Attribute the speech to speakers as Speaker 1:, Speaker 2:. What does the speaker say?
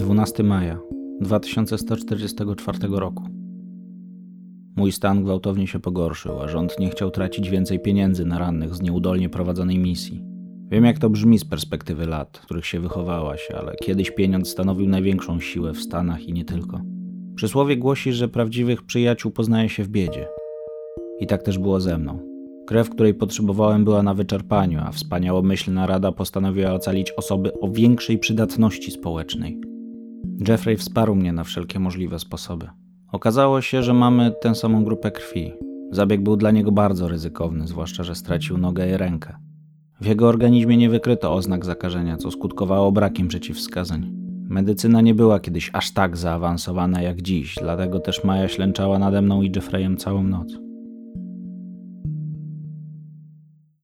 Speaker 1: 12 maja 2144 roku. Mój stan gwałtownie się pogorszył, a rząd nie chciał tracić więcej pieniędzy na rannych z nieudolnie prowadzonej misji. Wiem, jak to brzmi z perspektywy lat, w których się wychowałaś, ale kiedyś pieniądz stanowił największą siłę w Stanach i nie tylko. Przysłowie głosi, że prawdziwych przyjaciół poznaje się w biedzie. I tak też było ze mną. Krew, której potrzebowałem, była na wyczerpaniu, a wspaniałomyślna rada postanowiła ocalić osoby o większej przydatności społecznej. Jeffrey wsparł mnie na wszelkie możliwe sposoby. Okazało się, że mamy tę samą grupę krwi. Zabieg był dla niego bardzo ryzykowny, zwłaszcza, że stracił nogę i rękę. W jego organizmie nie wykryto oznak zakażenia, co skutkowało brakiem przeciwwskazań. Medycyna nie była kiedyś aż tak zaawansowana jak dziś, dlatego też Maja ślęczała nade mną i Jeffreyem całą noc.